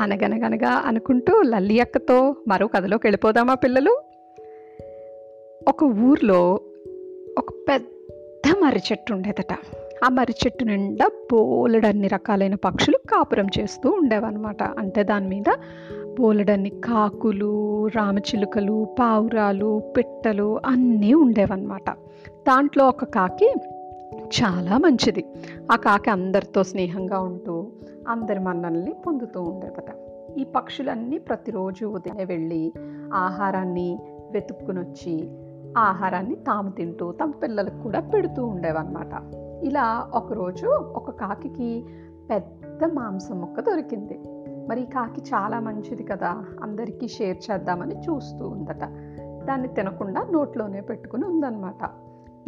అనగనగనగా అనుకుంటూ లల్లి అక్కతో మరో కథలోకి వెళ్ళిపోదామా పిల్లలు? ఒక ఊర్లో ఒక పెద్ద మర్రి చెట్టు ఉండేదట. ఆ మర్రి చెట్టు నిండా బోలెడన్ని రకాలైన పక్షులు కాపురం చేస్తూ ఉండేవన్నమాట. అంటే దాని మీద బోలెడన్ని కాకులు రామచిలుకలు పావురాలు పిట్టలు అన్నీ ఉండేవన్నమాట. దాంట్లో ఒక కాకి చాలా మంచిది. ఆ కాకి అందరితో స్నేహంగా ఉంటూ అందరి మన్నల్ని పొందుతూ ఉండేదట ఈ పక్షులన్నీ ప్రతిరోజు ఉదయం వెళ్ళి ఆహారాన్ని వెతుక్కుని వచ్చి ఆహారాన్ని తాము తింటూ తమ పిల్లలకు కూడా పెడుతూ ఉండేవన్నమాట. ఇలా ఒకరోజు ఒక కాకి పెద్ద మాంసం ముక్క దొరికింది. మరి ఈ కాకి చాలా మంచిది కదా అందరికీ షేర్ చేద్దామని చూస్తూ ఉందట. దాన్ని తినకుండా నోట్లోనే పెట్టుకుని ఉందన్నమాట.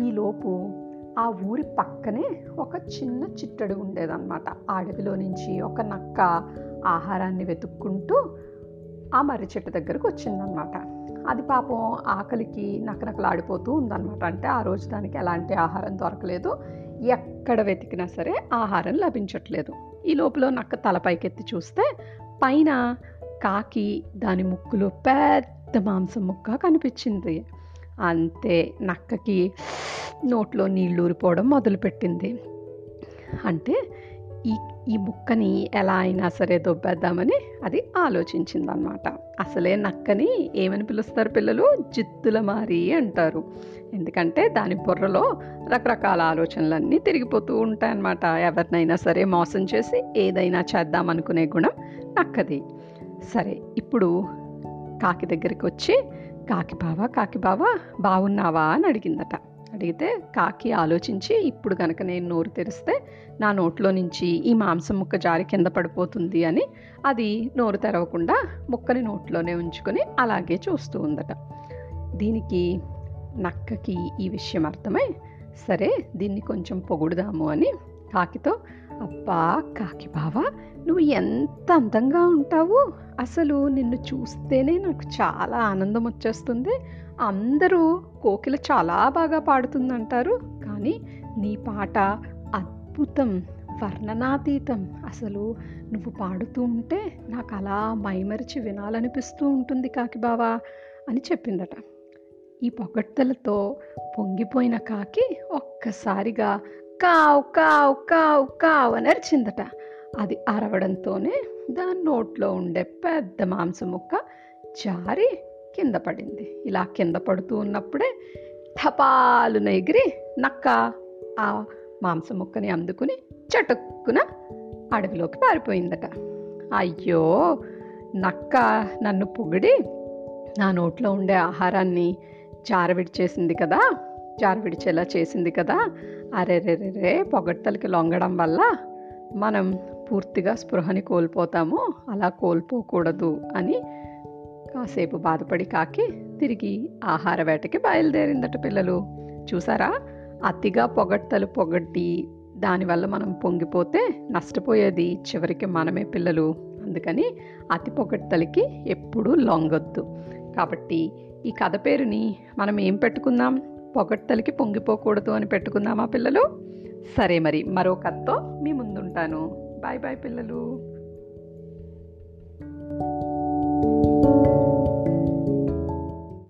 ఈలోపు ఆ ఊరి పక్కనే ఒక చిన్న చిట్టడు ఉండేదన్నమాట. ఆ అడవిలో నుంచి ఒక నక్క ఆహారాన్ని వెతుక్కుంటూ ఆ మర్రి చెట్టు దగ్గరకు వచ్చిందనమాట అది పాపం ఆకలికి నకనకలాడిపోతూ ఉందన్నమాట. అంటే ఆ రోజు దానికి ఎలాంటి ఆహారం దొరకలేదు. ఎక్కడ వెతికినా సరే ఆహారం లభించట్లేదు. ఈ లోపల నక్క తలపైకెత్తి చూస్తే పైన కాకి దాని ముక్కులో పెద్ద మాంసం ముక్క కనిపించింది. అంతే నక్కకి నోట్లో నీళ్ళు ఊరిపోవడం మొదలుపెట్టింది. అంటే ఈ ఈ బుక్కని ఎలా అయినా సరే దొబ్బేద్దామని అది ఆలోచించిందనమాట. అసలే నక్కని ఏమని పిలుస్తారు పిల్లలు? జిత్తుల మారి అంటారు. ఎందుకంటే దాని బుర్రలో రకరకాల ఆలోచనలన్నీ తిరిగిపోతూ ఉంటాయన్నమాట. ఎవరినైనా సరే మోసం చేసి ఏదైనా చేద్దామనుకునే గుణం నక్కది. సరే ఇప్పుడు కాకి దగ్గరికి వచ్చి కాకి బావా కాకి బావా బాగున్నావా అని అడిగిందట. అడిగితే కాకి ఆలోచించి ఇప్పుడు కనుక నేను నోరు తెరిస్తే నా నోట్లో నుంచి ఈ మాంసం ముక్క జారి కింద పడిపోతుంది అని అది నోరు తెరవకుండా ముక్కని నోట్లోనే ఉంచుకొని అలాగే చూస్తూ ఉందట. దీనికి నక్కకి ఈ విషయం అర్థమై సరే దీన్ని కొంచెం పొగుడుదాము అని కాకితో అబ్బా కాకి బావా నువ్వు ఎంత అందంగా ఉంటావు. అసలు నిన్ను చూస్తేనే నాకు చాలా ఆనందం వచ్చేస్తుంది. అందరూ కోకిల చాలా బాగా పాడుతుందంటారు. కానీ నీ పాట అద్భుతం వర్ణనాతీతం. అసలు నువ్వు పాడుతూ ఉంటే నాకు అలా మైమరిచి వినాలనిపిస్తూ ఉంటుంది కాకి బావా అని చెప్పిందట. ఈ పొగడ్తలతో పొంగిపోయిన కాకి ఒక్కసారిగా కావ్ కావ్ కావ్ కావ్ అని అరిచిందట. అది అరవడంతోనే దాని నోట్లో ఉండే పెద్ద మాంసం ముక్క జారి కింద పడింది. ఇలా కింద పడుతూ ఉన్నప్పుడే ఠపాలున ఎగిరి నక్క ఆ మాంసం ముక్కని అందుకుని చటుక్కున అడవిలోకి పారిపోయిందట. అయ్యో నక్క నన్ను పొగిడి నా నోట్లో ఉండే ఆహారాన్ని జారవిడిచేసింది కదా జారవిడిచేలా చేసింది కదా అరెరెరెరే పొగడ్తలకి లొంగడం వల్ల మనం పూర్తిగా స్పృహని కోల్పోతాము. అలా కోల్పోకూడదు అని కాసేపు బాధపడి కాకి తిరిగి ఆహార వేటకి బయలుదేరిందట పిల్లలు. చూసారా? అతిగా పొగడ్తలు పొగడ్డి దానివల్ల మనం పొంగిపోతే నష్టపోయేది చివరికి మనమే పిల్లలు. అందుకని అతి పొగడ్తలకి ఎప్పుడూ లొంగొద్దు. కాబట్టి ఈ కథ పేరుని మనం ఏం పెట్టుకుందాం పొగట్టలకి పొంగిపోకూడదు అని పెట్టుకుందామా పిల్లలు? సరే మరి మరో కథతో మీ ముందుంటాను. బాయ్ బాయ్ పిల్లలు.